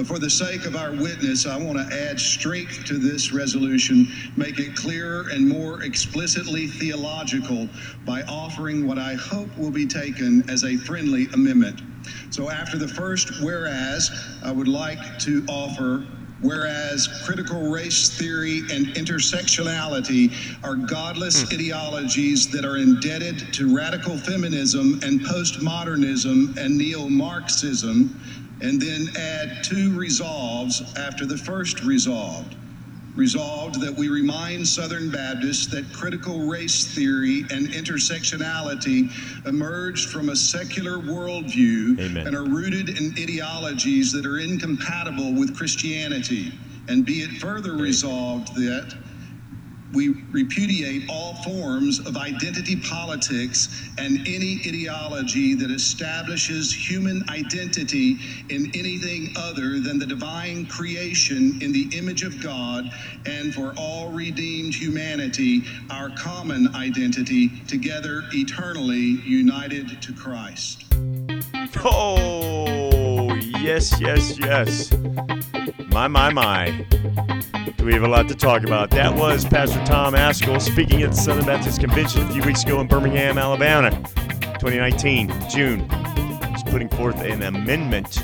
But for the sake of our witness, I want to add strength to this resolution, make it clearer and more explicitly theological by offering what I hope will be taken as a friendly amendment. So after the first whereas, I would like to offer whereas critical race theory and intersectionality are godless hmm. ideologies that are indebted to radical feminism and postmodernism and neo Marxism and then add two resolves after the first resolve. Resolved that we remind Southern Baptists that critical race theory and intersectionality emerged from a secular worldview Amen. and are rooted in ideologies that are incompatible with Christianity. And be it further resolved that we repudiate all forms of identity politics and any ideology that establishes human identity in anything other than the divine creation in the image of God and for all redeemed humanity, our common identity, together eternally united to Christ. Oh, yes, yes, yes. My, my, my. Do we have a lot to talk about? That was Pastor Tom Ascol speaking at the Southern Baptist Convention a few weeks ago in Birmingham, Alabama, 2019, June. He's putting forth an amendment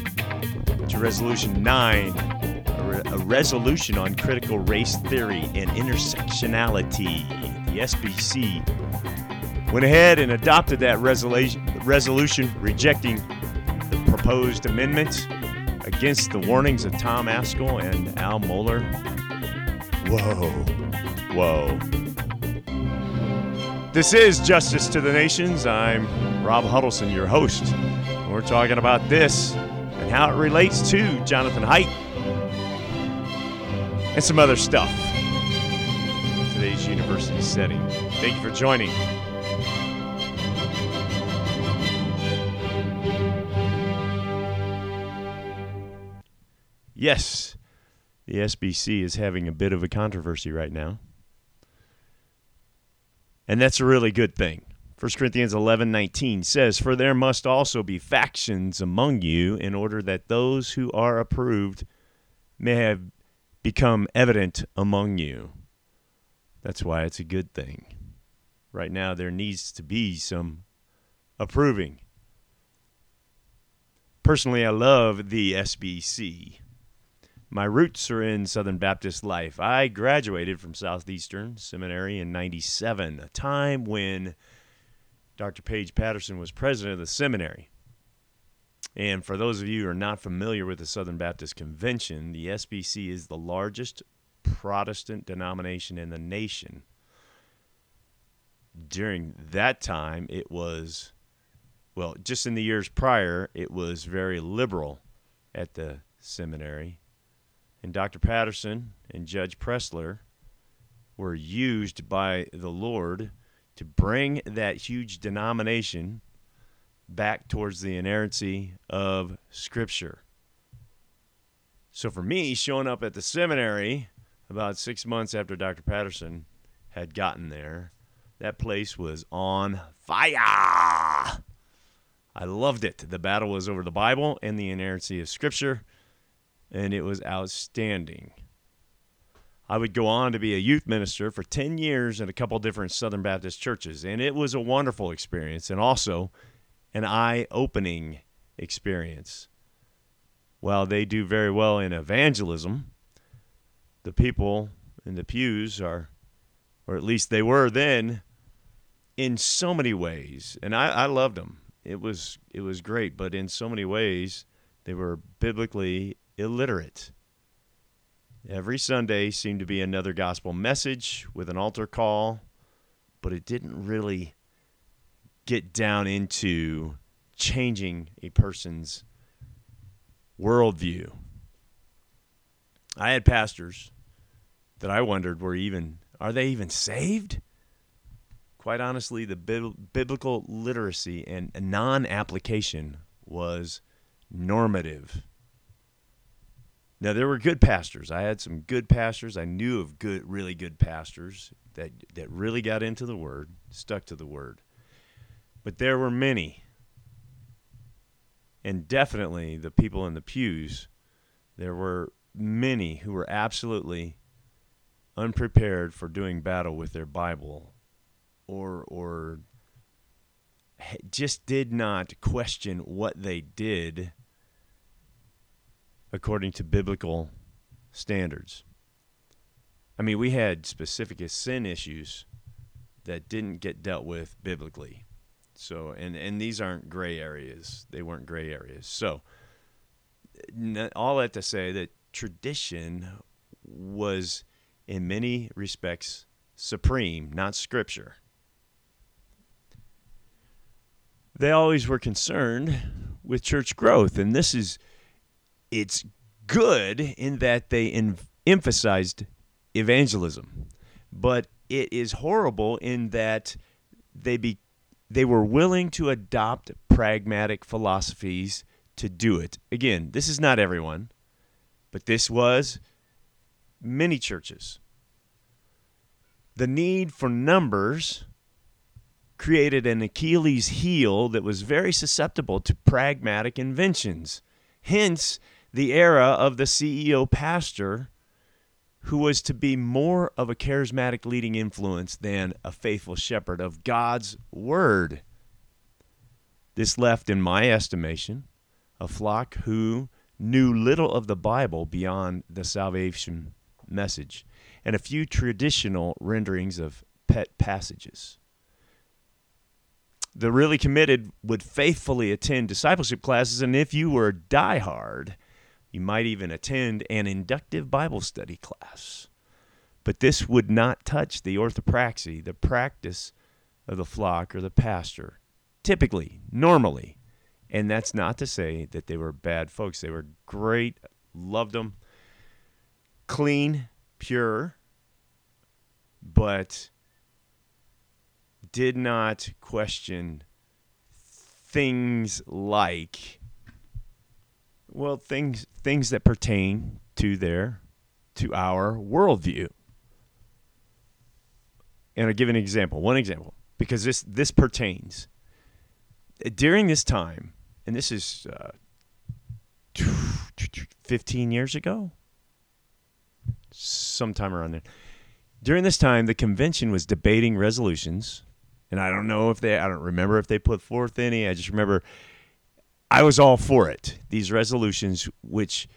to Resolution 9, a, re- a resolution on critical race theory and intersectionality. The SBC went ahead and adopted that resolution, resolution rejecting proposed amendments against the warnings of Tom Ascol and Al Mohler. Whoa. Whoa. This is Justice to the Nations. I'm Rob Huddleston, your host. We're talking about this and how it relates to Jonathan Haidt and some other stuff. in Today's university setting. Thank you for joining. Yes, the SBC is having a bit of a controversy right now. And that's a really good thing. 1 Corinthians 11:19 says, "For there must also be factions among you in order that those who are approved may have become evident among you." That's why it's a good thing. Right now there needs to be some approving. Personally, I love the SBC. My roots are in Southern Baptist life. I graduated from Southeastern Seminary in 97, a time when Dr. Paige Patterson was president of the seminary. And for those of you who are not familiar with the Southern Baptist Convention, the SBC is the largest Protestant denomination in the nation. During that time, it was, well, just in the years prior, it was very liberal at the seminary and Dr. Patterson and Judge Pressler were used by the Lord to bring that huge denomination back towards the inerrancy of Scripture. So for me, showing up at the seminary about six months after Dr. Patterson had gotten there, that place was on fire. I loved it. The battle was over the Bible and the inerrancy of Scripture and it was outstanding. I would go on to be a youth minister for 10 years in a couple different Southern Baptist churches, and it was a wonderful experience and also an eye opening experience. While they do very well in evangelism, the people in the pews are, or at least they were then, in so many ways, and I, I loved them. It was it was great, but in so many ways, they were biblically illiterate. Every Sunday seemed to be another gospel message with an altar call, but it didn't really get down into changing a person's worldview. I had pastors that I wondered were even, are they even saved? Quite honestly, the biblical literacy and non application was normative. Now there were good pastors. I had some good pastors. I knew of good, really good pastors that that really got into the word, stuck to the word. But there were many, and definitely the people in the pews There were many who were absolutely unprepared for doing battle with their Bible or or just did not question what they did according to biblical standards. I mean, we had specific sin issues that didn't get dealt with biblically. So, and and these aren't gray areas. They weren't gray areas. So, all that to say that tradition was in many respects supreme, not scripture. They always were concerned with church growth, and this is it's good in that they emphasized evangelism, but it is horrible in that they be they were willing to adopt pragmatic philosophies to do it. Again, this is not everyone, but this was many churches. The need for numbers created an Achilles heel that was very susceptible to pragmatic inventions. Hence, the era of the CEO pastor who was to be more of a charismatic leading influence than a faithful shepherd of God's word. This left, in my estimation, a flock who knew little of the Bible beyond the salvation message and a few traditional renderings of pet passages. The really committed would faithfully attend discipleship classes, and if you were diehard, you might even attend an inductive Bible study class. But this would not touch the orthopraxy, the practice of the flock or the pastor, typically, normally. And that's not to say that they were bad folks. They were great, loved them, clean, pure, but did not question things like well, things things that pertain to their to our worldview. And I'll give an example, one example, because this this pertains. During this time, and this is uh, 15 years ago, sometime around there. During this time, the convention was debating resolutions, and I don't know if they, I don't remember if they put forth any. I just remember I was all for it. These resolutions, which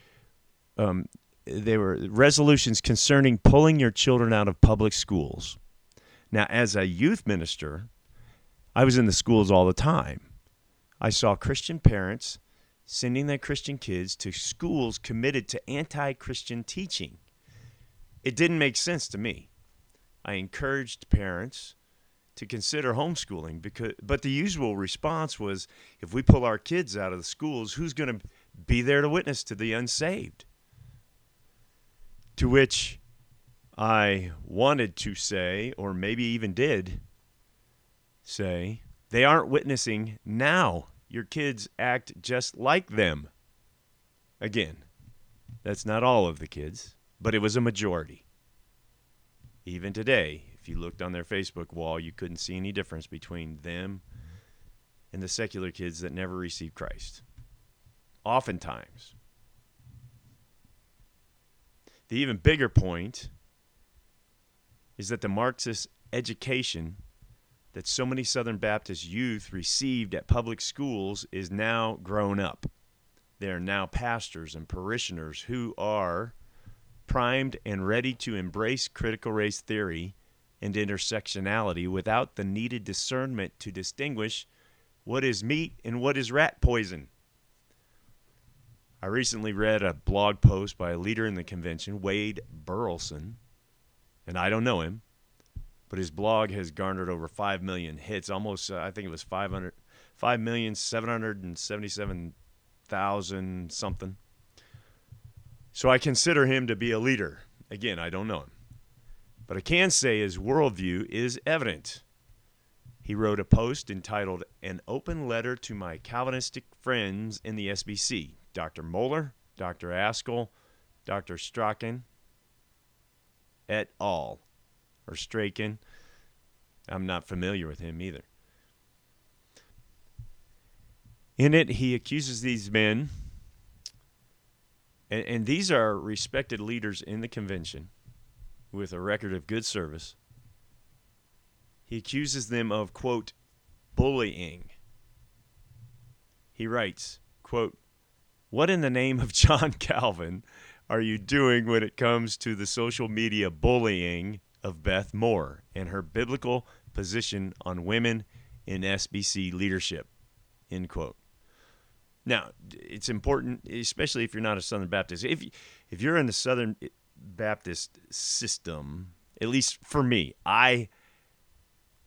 um, they were resolutions concerning pulling your children out of public schools. Now, as a youth minister, I was in the schools all the time. I saw Christian parents sending their Christian kids to schools committed to anti Christian teaching. It didn't make sense to me. I encouraged parents to consider homeschooling because but the usual response was if we pull our kids out of the schools who's going to be there to witness to the unsaved? To which i wanted to say or maybe even did say they aren't witnessing now. Your kids act just like them. Again that's not all of the kids but it was a majority. Even today you looked on their Facebook wall, you couldn't see any difference between them and the secular kids that never received Christ. Oftentimes. The even bigger point is that the Marxist education that so many Southern Baptist youth received at public schools is now grown up. They are now pastors and parishioners who are primed and ready to embrace critical race theory and intersectionality without the needed discernment to distinguish what is meat and what is rat poison. I recently read a blog post by a leader in the convention, Wade Burleson, and I don't know him, but his blog has garnered over 5 million hits, almost, uh, I think it was 500, 5,777,000 something. So I consider him to be a leader. Again, I don't know him. But I can say his worldview is evident. He wrote a post entitled An Open Letter to My Calvinistic Friends in the SBC Dr. Mohler, Dr. Ascol, Dr. Strachan, et al., or Straken. I'm not familiar with him either. In it, he accuses these men And, and these are respected leaders in the convention with a record of good service. He accuses them of, quote, bullying. He writes, quote, What in the name of John Calvin are you doing when it comes to the social media bullying of Beth Moore and her biblical position on women in SBC leadership? End quote. Now, it's important, especially if you're not a Southern Baptist. If if you're in the Southern Baptist system, at least for me, I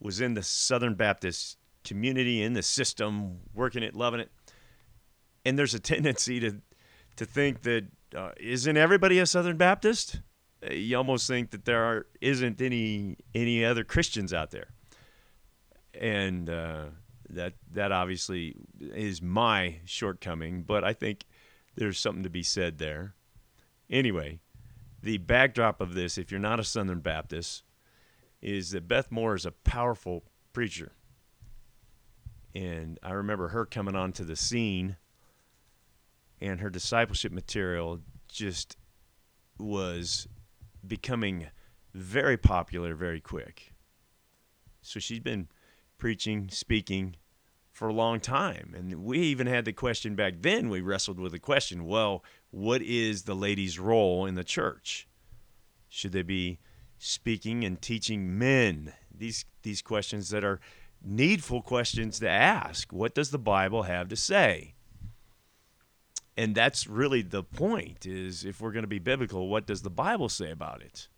was in the Southern Baptist community in the system, working it, loving it, and there's a tendency to to think that uh, not everybody a Southern Baptist? You almost think that there are, isn't any any other Christians out there, and uh, that that obviously is my shortcoming, but I think there's something to be said there. Anyway, the backdrop of this, if you're not a Southern Baptist, is that Beth Moore is a powerful preacher. And I remember her coming onto the scene, and her discipleship material just was becoming very popular very quick. So she's been preaching, speaking for a long time. And we even had the question back then, we wrestled with the question well, what is the lady's role in the church? Should they be speaking and teaching men? These, these questions that are needful questions to ask. What does the Bible have to say? And that's really the point is if we're going to be biblical, what does the Bible say about it?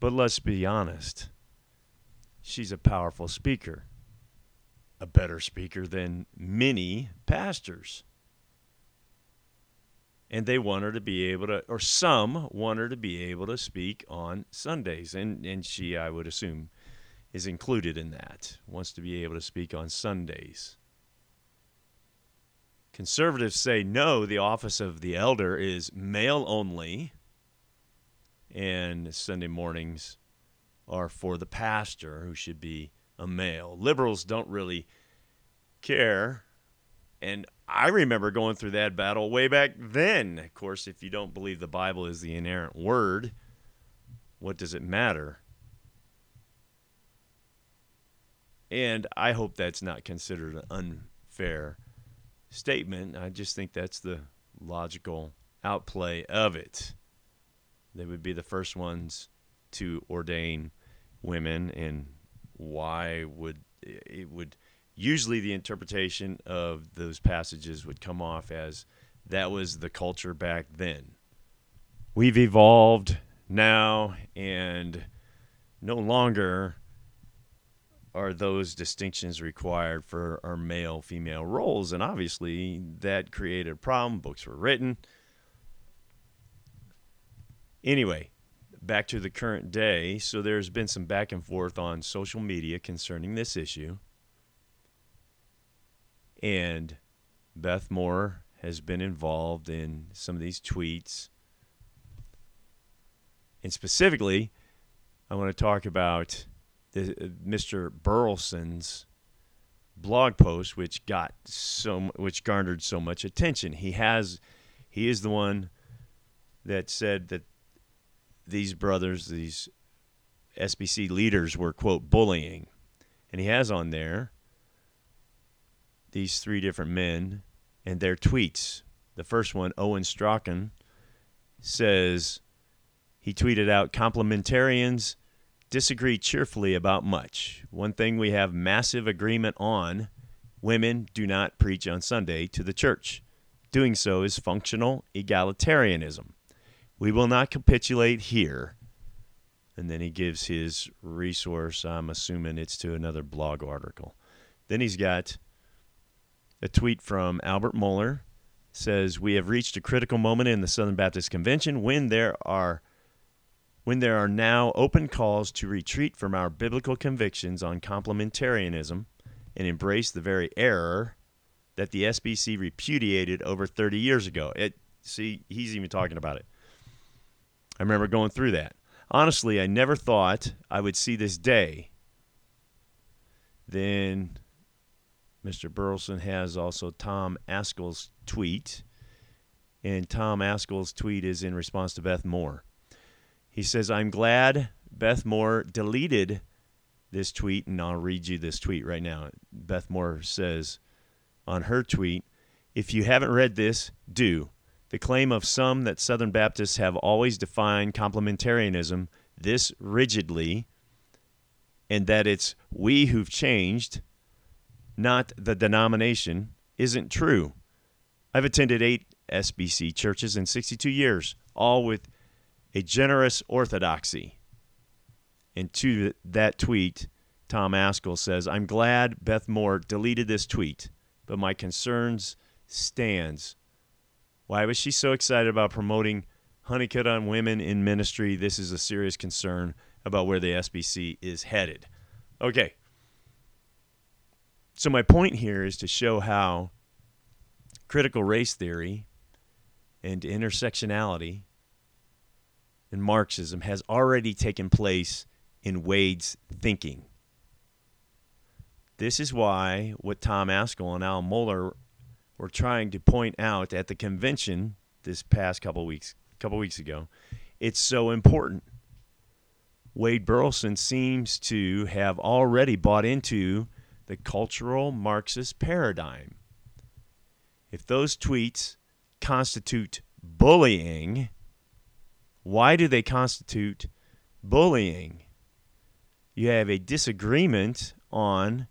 But let's be honest. She's a powerful speaker a better speaker than many pastors. And they want her to be able to, or some want her to be able to speak on Sundays. And, and she, I would assume, is included in that, wants to be able to speak on Sundays. Conservatives say no, the office of the elder is male only, and Sunday mornings are for the pastor, who should be a male. Liberals don't really care. And I remember going through that battle way back then. Of course, if you don't believe the Bible is the inerrant word, what does it matter? And I hope that's not considered an unfair statement. I just think that's the logical outplay of it. They would be the first ones to ordain women, and why would it would usually the interpretation of those passages would come off as that was the culture back then. We've evolved now, and no longer are those distinctions required for our male female roles. And obviously, that created a problem. Books were written. Anyway, back to the current day. So there's been some back and forth on social media concerning this issue. And Beth Moore has been involved in some of these tweets. And specifically, I want to talk about the, uh, Mr. Burleson's blog post, which got so which garnered so much attention. He has he is the one that said that these brothers, these SBC leaders, were quote bullying, and he has on there these three different men and their tweets. The first one, Owen Strachan, says he tweeted out complementarians disagree cheerfully about much. One thing we have massive agreement on women do not preach on Sunday to the church. Doing so is functional egalitarianism. We will not capitulate here. And then he gives his resource. I'm assuming it's to another blog article. Then he's got a tweet from Albert Mohler says we have reached a critical moment in the Southern Baptist Convention when there are when there are now open calls to retreat from our biblical convictions on complementarianism and embrace the very error that the SBC repudiated over 30 years ago. It, see, he's even talking about it. I remember going through that. Honestly, I never thought I would see this day. Then Mr. Burleson has also Tom Ascol's tweet. And Tom Ascol's tweet is in response to Beth Moore. He says, I'm glad Beth Moore deleted this tweet, and I'll read you this tweet right now. Beth Moore says on her tweet, If you haven't read this, do. The claim of some that Southern Baptists have always defined complementarianism this rigidly, and that it's we who've changed, not the denomination, isn't true. I've attended eight SBC churches in 62 years, all with a generous orthodoxy. And to that tweet, Tom Ascol says, I'm glad Beth Moore deleted this tweet, but my concerns stands. Why was she so excited about promoting Honeycutt on women in ministry? This is a serious concern about where the SBC is headed. Okay. So my point here is to show how critical race theory and intersectionality and Marxism has already taken place in Wade's thinking. This is why what Tom Ascol and Al Mohler were trying to point out at the convention this past couple weeks couple weeks ago, it's so important. Wade Burleson seems to have already bought into the cultural Marxist paradigm. If those tweets constitute bullying, why do they constitute bullying? You have a disagreement on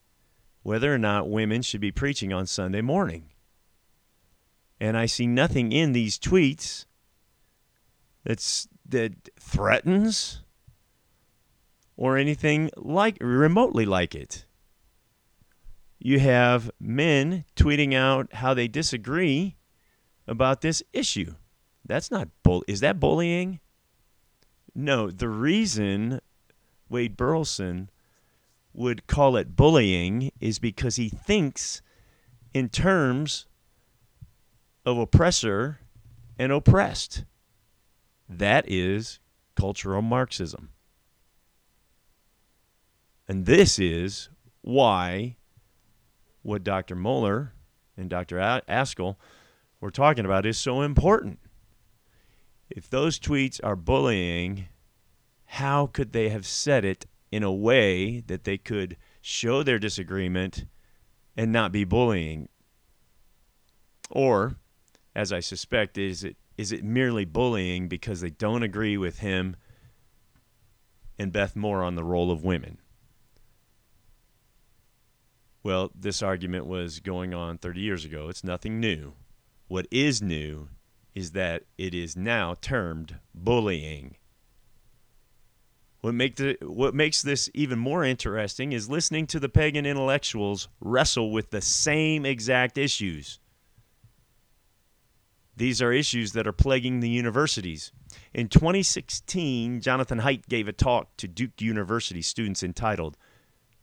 whether or not women should be preaching on Sunday morning. And I see nothing in these tweets that's that threatens or anything like remotely like it. You have men tweeting out how they disagree about this issue. That's not bull. Is that bullying? No. The reason Wade Burleson would call it bullying is because he thinks in terms of oppressor and oppressed. That is cultural Marxism. And this is why what Dr. Mohler and Dr. Ascol were talking about is so important. If those tweets are bullying, how could they have said it in a way that they could show their disagreement and not be bullying? Or, as I suspect, is it is it merely bullying because they don't agree with him and Beth Moore on the role of women? Well, this argument was going on 30 years ago. It's nothing new. What is new is that it is now termed bullying. What, make the, what makes this even more interesting is listening to the pagan intellectuals wrestle with the same exact issues. These are issues that are plaguing the universities. In 2016, Jonathan Haidt gave a talk to Duke University students entitled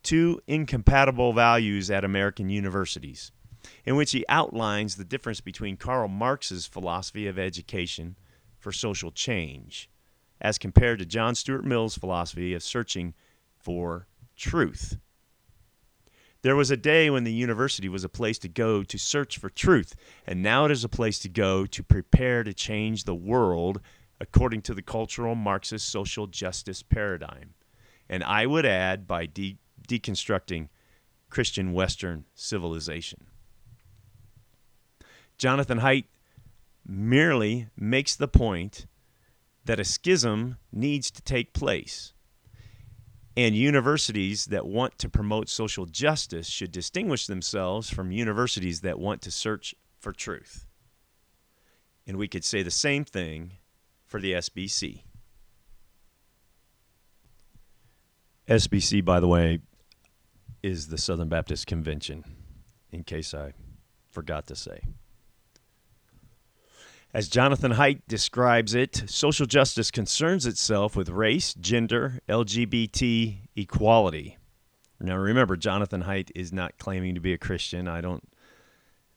Two Incompatible Values at American Universities, in which he outlines the difference between Karl Marx's philosophy of education for social change as compared to John Stuart Mill's philosophy of searching for truth. There was a day when the university was a place to go to search for truth, and now it is a place to go to prepare to change the world according to the cultural Marxist social justice paradigm. And I would add by de- deconstructing Christian Western civilization. Jonathan Haidt merely makes the point that a schism needs to take place and universities that want to promote social justice should distinguish themselves from universities that want to search for truth. And we could say the same thing for the SBC. SBC, by the way, is the Southern Baptist Convention, in case I forgot to say. As Jonathan Haidt describes it, social justice concerns itself with race, gender, LGBT equality. Now remember, Jonathan Haidt is not claiming to be a Christian. I don't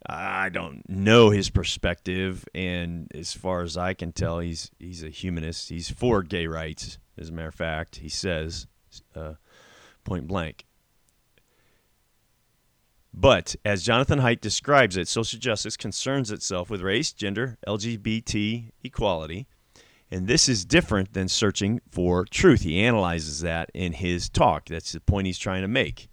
I don't know his perspective, and as far as I can tell, he's he's a humanist. He's for gay rights, as a matter of fact. He says, uh, point blank. But as Jonathan Haidt describes it, social justice concerns itself with race, gender, LGBT equality, and this is different than searching for truth. He analyzes that in his talk. That's the point he's trying to make.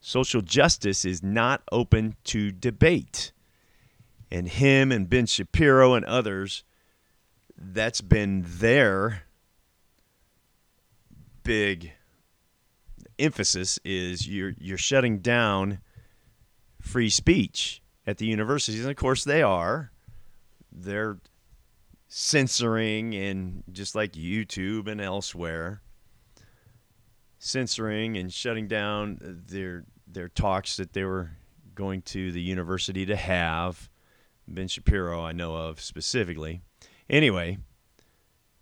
Social justice is not open to debate. And him and Ben Shapiro and others, that's been their big emphasis is you're you're shutting down free speech at the universities and of course they are. They're censoring and just like YouTube and elsewhere censoring and shutting down their their talks that they were going to the university to have. Ben Shapiro I know of specifically. Anyway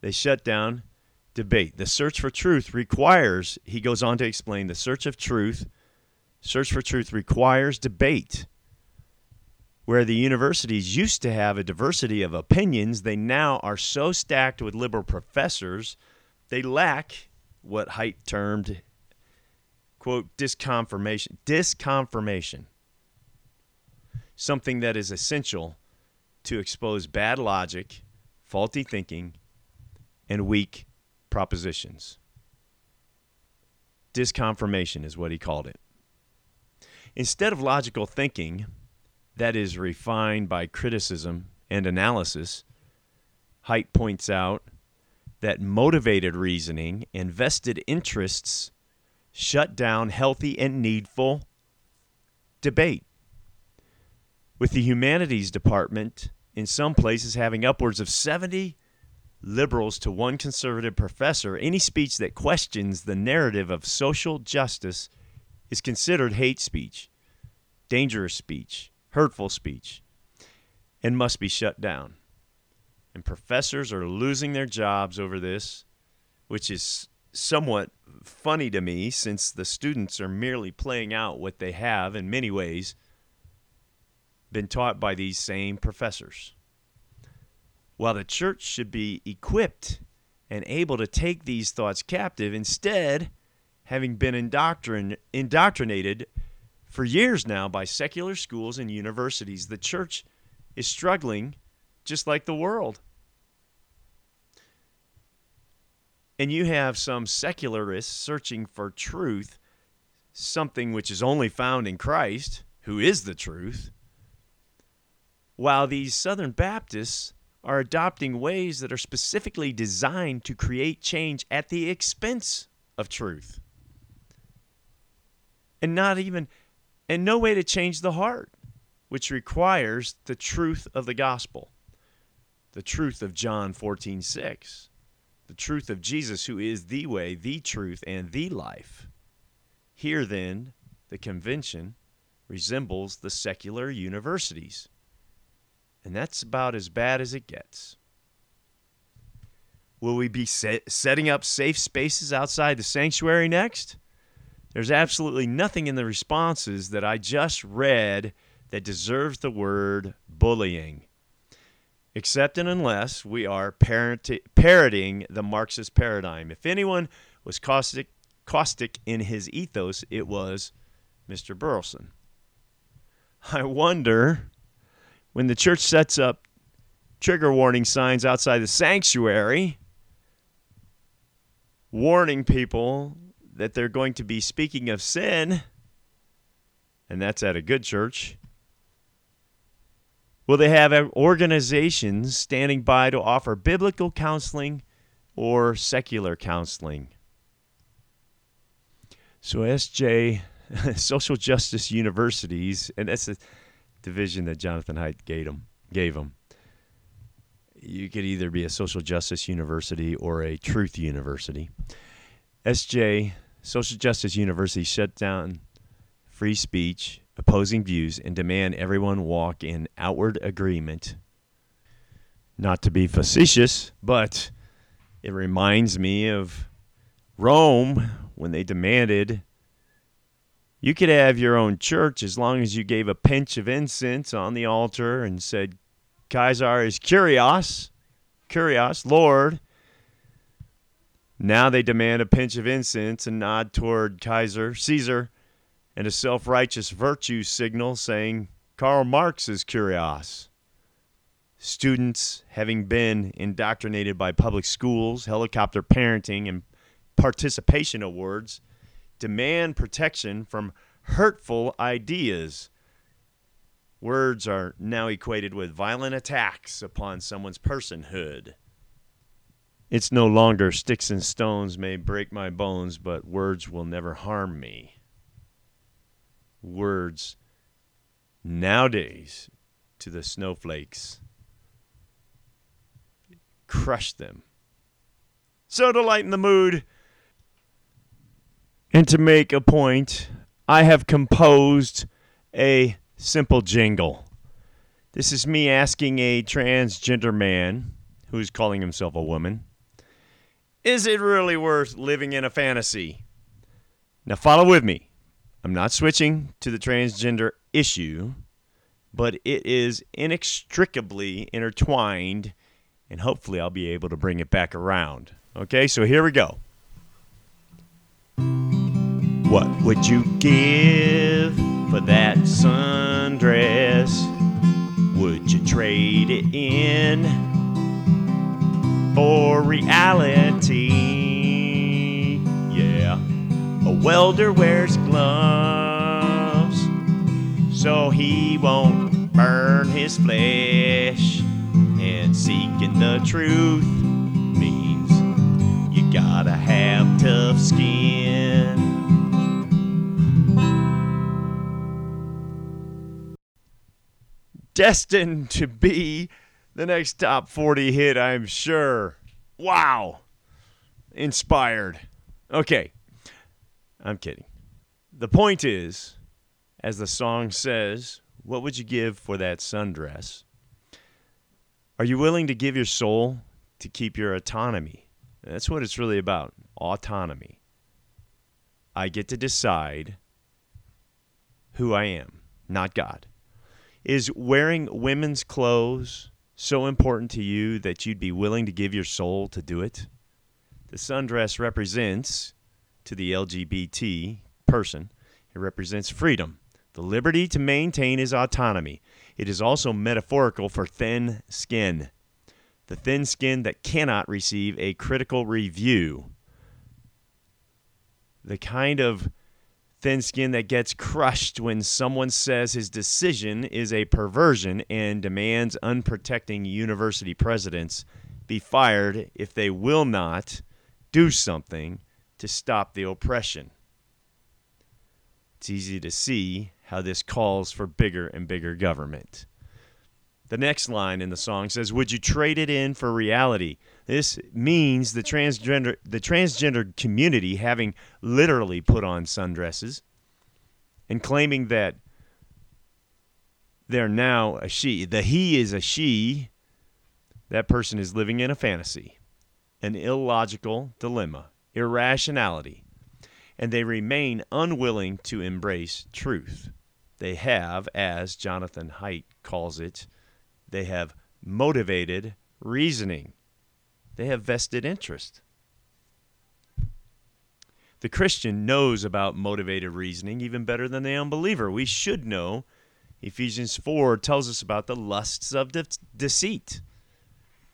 they shut down debate. The search for truth requires, he goes on to explain, the search of truth, search for truth requires debate. Where the universities used to have a diversity of opinions, they now are so stacked with liberal professors, they lack what Haidt termed, quote, disconfirmation. Disconfirmation. Something that is essential to expose bad logic, faulty thinking, and weak propositions. Disconfirmation is what he called it. Instead of logical thinking, that is refined by criticism and analysis, Haidt points out that motivated reasoning and vested interests shut down healthy and needful debate. With the humanities department in some places having upwards of 70 liberals to one conservative professor, any speech that questions the narrative of social justice is considered hate speech, dangerous speech, hurtful speech, and must be shut down. And professors are losing their jobs over this, which is somewhat funny to me since the students are merely playing out what they have, in many ways, been taught by these same professors. While the church should be equipped and able to take these thoughts captive, instead, having been indoctrin- indoctrinated for years now by secular schools and universities, the church is struggling just like the world. And you have some secularists searching for truth, something which is only found in Christ, who is the truth, while these Southern Baptists are adopting ways that are specifically designed to create change at the expense of truth. And not even, and no way to change the heart, which requires the truth of the gospel, the truth of John 14 6, the truth of Jesus, who is the way, the truth, and the life. Here, then, the convention resembles the secular universities and that's about as bad as it gets. Will we be set, setting up safe spaces outside the sanctuary next? There's absolutely nothing in the responses that I just read that deserves the word bullying, except and unless we are parroting the Marxist paradigm. If anyone was caustic, caustic in his ethos, it was Mr. Burleson. I wonder when the church sets up trigger warning signs outside the sanctuary, warning people that they're going to be speaking of sin, and that's at a good church. Will they have organizations standing by to offer biblical counseling or secular counseling? So, SJ, social justice universities, and that's a division that Jonathan Haidt gave him. Gave him. You could either be a social justice university or a truth university. SJ, Social Justice University, shut down free speech, opposing views, and demand everyone walk in outward agreement. Not to be facetious, but it reminds me of Rome when they demanded you could have your own church as long as you gave a pinch of incense on the altar and said, Caesar is Kyrios, Kyrios, Lord. Now they demand a pinch of incense a nod toward Kaiser, Caesar, and a self righteous virtue signal saying Karl Marx is Kyrios. Students, having been indoctrinated by public schools, helicopter parenting, and participation awards, demand protection from hurtful ideas. Words are now equated with violent attacks upon someone's personhood. It's no longer sticks and stones may break my bones, but words will never harm me. Words nowadays to the snowflakes crush them. So, to lighten the mood and to make a point, I have composed a simple jingle. This is me asking a transgender man who's calling himself a woman Is it really worth living in a fantasy? Now, follow with me. I'm not switching to the transgender issue, but it is inextricably intertwined, and hopefully, I'll be able to bring it back around. Okay, so here we go. What would you give for that sundress? Would you trade it in for reality? Yeah. A welder wears gloves so he won't burn his flesh. And seeking the truth means you gotta have tough skin. Destined to be the next top 40 hit, I'm sure. Wow. Inspired. Okay. I'm kidding. The point is, as the song says, what would you give for that sundress? Are you willing to give your soul to keep your autonomy? That's what it's really about autonomy. I get to decide who I am, not God. Is wearing women's clothes so important to you that you'd be willing to give your soul to do it? The sundress represents, to the LGBT person, it represents freedom, the liberty to maintain his autonomy. It is also metaphorical for thin skin, the thin skin that cannot receive a critical review. The kind of thin skin that gets crushed when someone says his decision is a perversion and demands unprotecting university presidents be fired if they will not do something to stop the oppression. It's easy to see how this calls for bigger and bigger government. The next line in the song says, "Would you trade it in for reality?" This means the transgender the transgender community having literally put on sundresses and claiming that they're now a she. The he is a she. That person is living in a fantasy, an illogical dilemma, irrationality, and they remain unwilling to embrace truth. They have, as Jonathan Haidt calls it, they have motivated reasoning. They have vested interest. The Christian knows about motivated reasoning even better than the unbeliever. We should know. Ephesians 4 tells us about the lusts of de- deceit.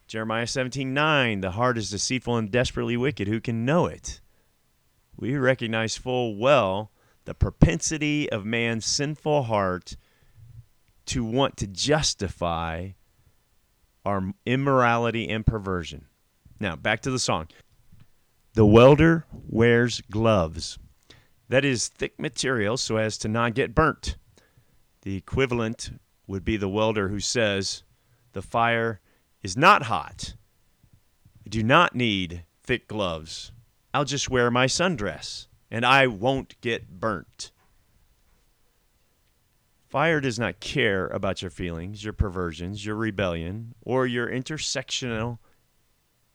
Jeremiah 17 9, the heart is deceitful and desperately wicked. Who can know it? We recognize full well the propensity of man's sinful heart to want to justify our immorality and perversion. Now, back to the song. The welder wears gloves. That is thick material so as to not get burnt. The equivalent would be the welder who says, The fire is not hot. I do not need thick gloves. I'll just wear my sundress and I won't get burnt. Fire does not care about your feelings, your perversions, your rebellion, or your intersectional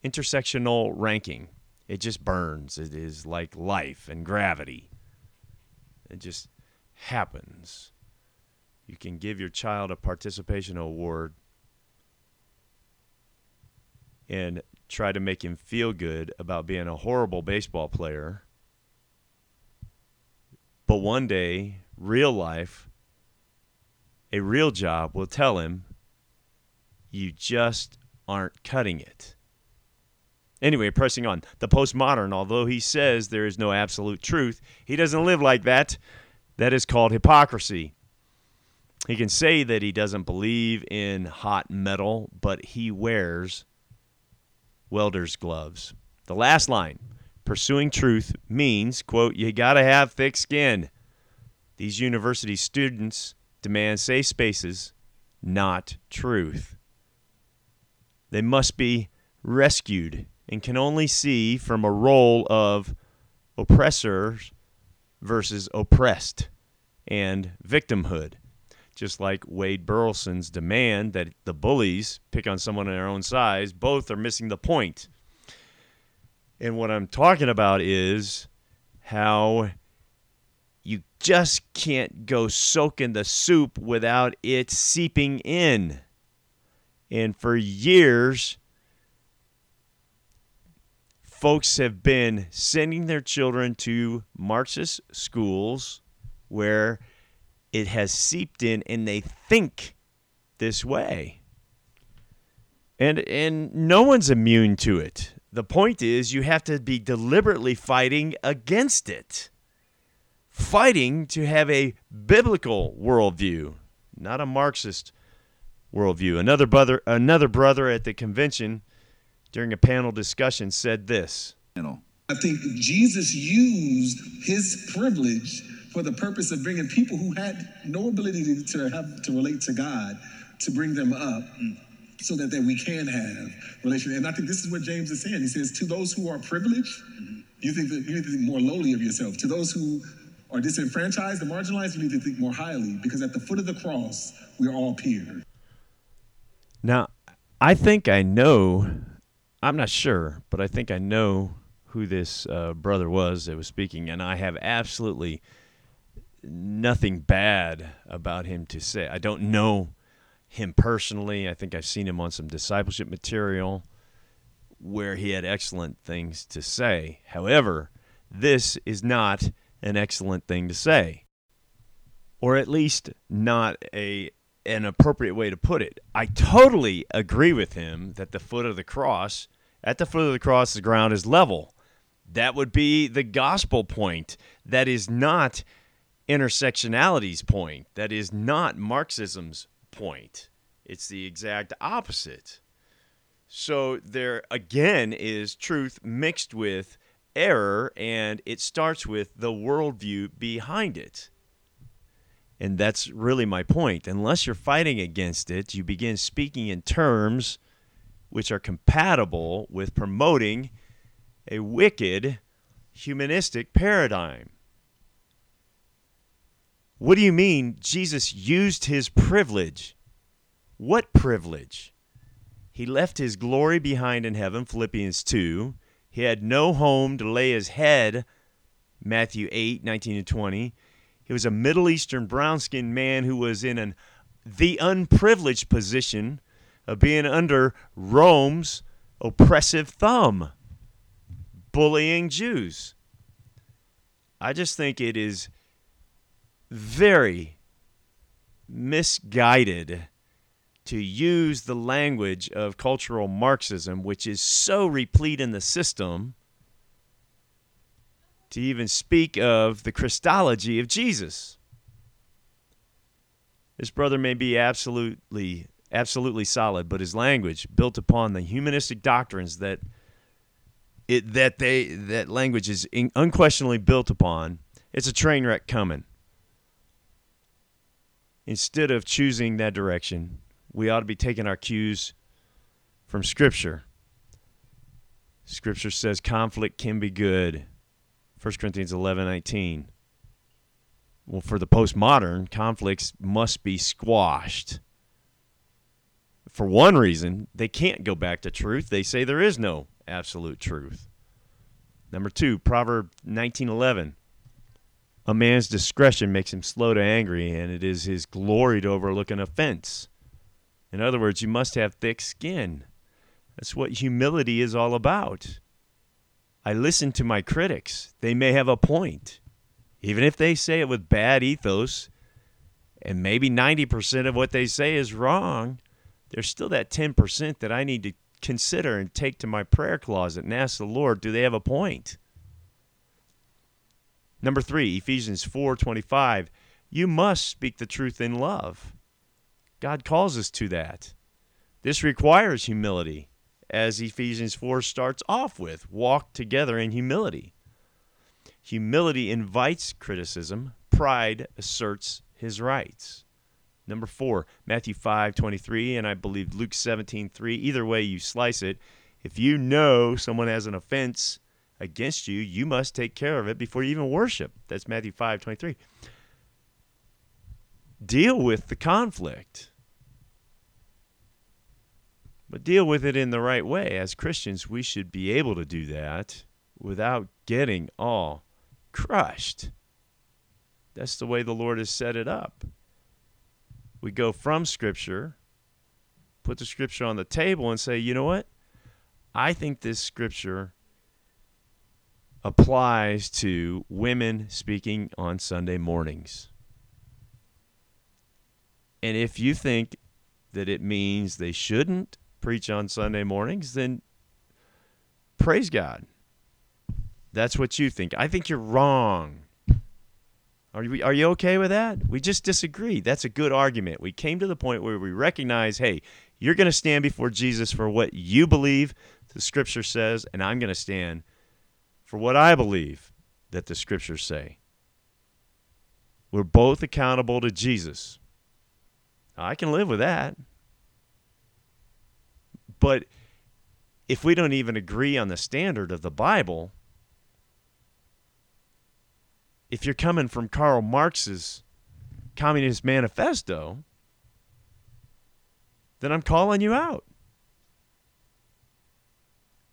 intersectional ranking. It just burns. It is like life and gravity. It just happens. You can give your child a participation award and try to make him feel good about being a horrible baseball player But one day, real life, a real job will tell him, you just aren't cutting it. Anyway, pressing on. The postmodern, although he says there is no absolute truth, he doesn't live like that. That is called hypocrisy. He can say that he doesn't believe in hot metal, but he wears welder's gloves. The last line pursuing truth means, quote, you got to have thick skin. These university students demand safe spaces, not truth. They must be rescued and can only see from a role of oppressors versus oppressed and victimhood. Just like Wade Burleson's demand that the bullies pick on someone their own size, both are missing the point. And what I'm talking about is how you just can't go soaking the soup without it seeping in. And for years, folks have been sending their children to Marxist schools where it has seeped in and they think this way. And and no one's immune to it. The point is you have to be deliberately fighting against it. Fighting to have a biblical worldview, not a Marxist worldview. Another brother another brother at the convention during a panel discussion said this. I think Jesus used his privilege for the purpose of bringing people who had no ability to, have to relate to God to bring them up so that, that we can have relationship. And I think this is what James is saying. He says, to those who are privileged, you think that you need to think more lowly of yourself. To those who are disenfranchised and marginalized, you need to think more highly because at the foot of the cross, we are all peers. Now, I think I know I'm not sure, but I think I know who this uh, brother was that was speaking, and I have absolutely nothing bad about him to say. I don't know him personally. I think I've seen him on some discipleship material where he had excellent things to say. However, this is not an excellent thing to say, or at least not a an appropriate way to put it. I totally agree with him that the foot of the cross at the foot of the cross, the ground is level. That would be the gospel point. That is not intersectionality's point. That is not Marxism's point. It's the exact opposite. So there again is truth mixed with error, and it starts with the worldview behind it. And that's really my point. Unless you're fighting against it, you begin speaking in terms which are compatible with promoting a wicked humanistic paradigm. What do you mean Jesus used his privilege? What privilege? He left his glory behind in heaven, Philippians 2. He had no home to lay his head, Matthew 8, 19 and 20. He was a Middle Eastern brown skinned man who was in an the unprivileged position of being under Rome's oppressive thumb, bullying Jews. I just think it is very misguided to use the language of cultural Marxism, which is so replete in the system, to even speak of the Christology of Jesus. This brother may be absolutely absolutely solid, but his language built upon the humanistic doctrines that it that they that language is in, unquestionably built upon. It's a train wreck coming. Instead of choosing that direction, we ought to be taking our cues from Scripture. Scripture says conflict can be good. 1 Corinthians 11 19. Well, for the postmodern, conflicts must be squashed for one reason, they can't go back to truth. They say there is no absolute truth. Number two, Proverb 19:11. A man's discretion makes him slow to angry, and it is his glory to overlook an offense. In other words, you must have thick skin. That's what humility is all about. I listen to my critics. They may have a point. Even if they say it with bad ethos, and maybe 90% of what they say is wrong, there's still that 10% that I need to consider and take to my prayer closet and ask the Lord, do they have a point? Number 3, Ephesians 4:25, you must speak the truth in love. God calls us to that. This requires humility, as Ephesians 4 starts off with, walk together in humility. Humility invites criticism, pride asserts his rights. Number four, Matthew 5 23, and I believe Luke 17 3. Either way you slice it, if you know someone has an offense against you, you must take care of it before you even worship. That's Matthew 5 23. Deal with the conflict, but deal with it in the right way. As Christians, we should be able to do that without getting all crushed. That's the way the Lord has set it up. We go from Scripture, put the Scripture on the table, and say, you know what? I think this Scripture applies to women speaking on Sunday mornings. And if you think that it means they shouldn't preach on Sunday mornings, then praise God. That's what you think. I think you're wrong. Are you, are you okay with that? We just disagree. That's a good argument. We came to the point where we recognize hey, you're going to stand before Jesus for what you believe the scripture says, and I'm going to stand for what I believe that the scriptures say. We're both accountable to Jesus. I can live with that. But if we don't even agree on the standard of the Bible, if you're coming from Karl Marx's Communist Manifesto, then I'm calling you out.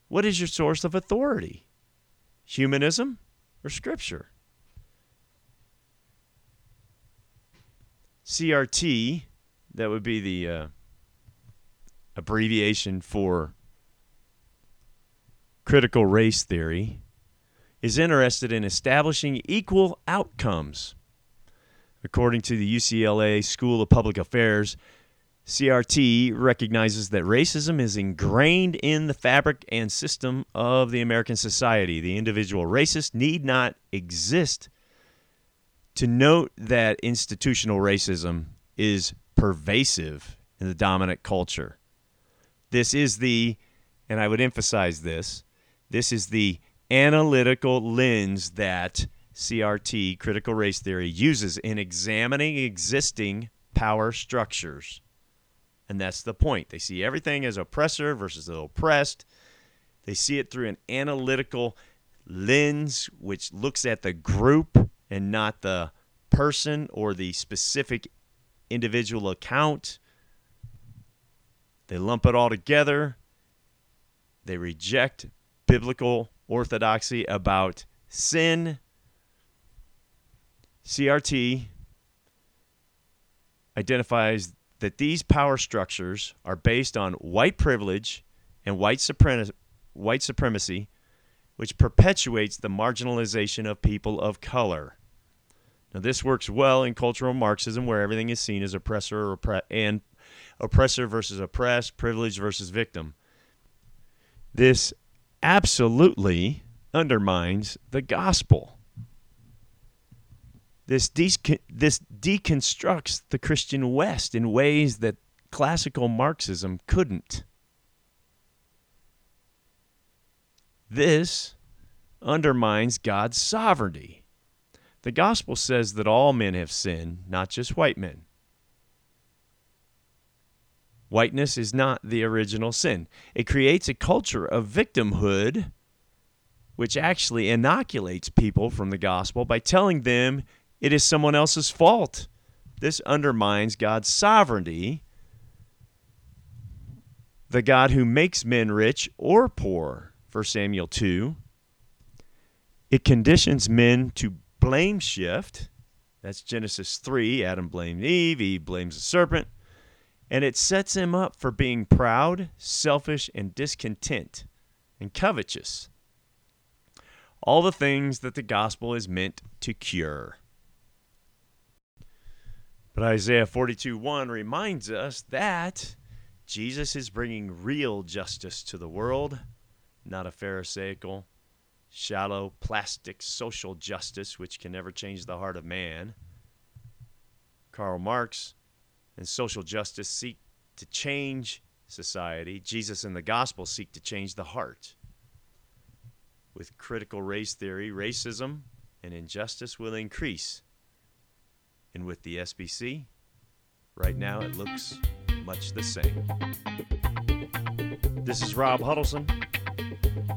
What is your source of authority? Humanism or Scripture? CRT, that would be the uh, abbreviation for critical race theory is interested in establishing equal outcomes. According to the UCLA School of Public Affairs, CRT recognizes that racism is ingrained in the fabric and system of the American society. The individual racist need not exist to note that institutional racism is pervasive in the dominant culture. This is the, and I would emphasize this, this is the analytical lens that CRT, critical race theory, uses in examining existing power structures. And that's the point. They see everything as oppressor versus the oppressed. They see it through an analytical lens, which looks at the group and not the person or the specific individual account. They lump it all together. They reject biblical orthodoxy about sin. CRT identifies that these power structures are based on white privilege and white, suprem- white supremacy, which perpetuates the marginalization of people of color. Now, this works well in cultural Marxism, where everything is seen as oppressor and oppressor versus oppressed, privilege versus victim. This absolutely undermines the gospel. This, de- this deconstructs the Christian West in ways that classical Marxism couldn't. This undermines God's sovereignty. The gospel says that all men have sinned, not just white men. Whiteness is not the original sin. It creates a culture of victimhood, which actually inoculates people from the gospel by telling them it is someone else's fault. This undermines God's sovereignty, the God who makes men rich or poor, 1 Samuel 2. It conditions men to blame shift. That's Genesis 3. Adam blamed Eve, Eve blames the serpent and it sets him up for being proud, selfish, and discontent and covetous. all the things that the gospel is meant to cure. But Isaiah 42 1 reminds us that Jesus is bringing real justice to the world, not a Pharisaical, shallow, plastic social justice which can never change the heart of man. Karl Marx and social justice seek to change society. Jesus and the gospel seek to change the heart. With critical race theory, racism and injustice will increase. And with the SBC, right now it looks much the same. This is Rob Huddleston,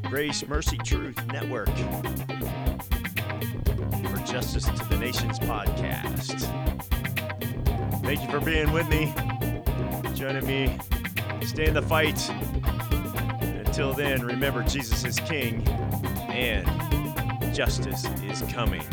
Grace, Mercy, Truth Network for Justice to the Nations podcast. Thank you for being with me, joining me. Stay in the fight. Until then, remember Jesus is King and justice is coming.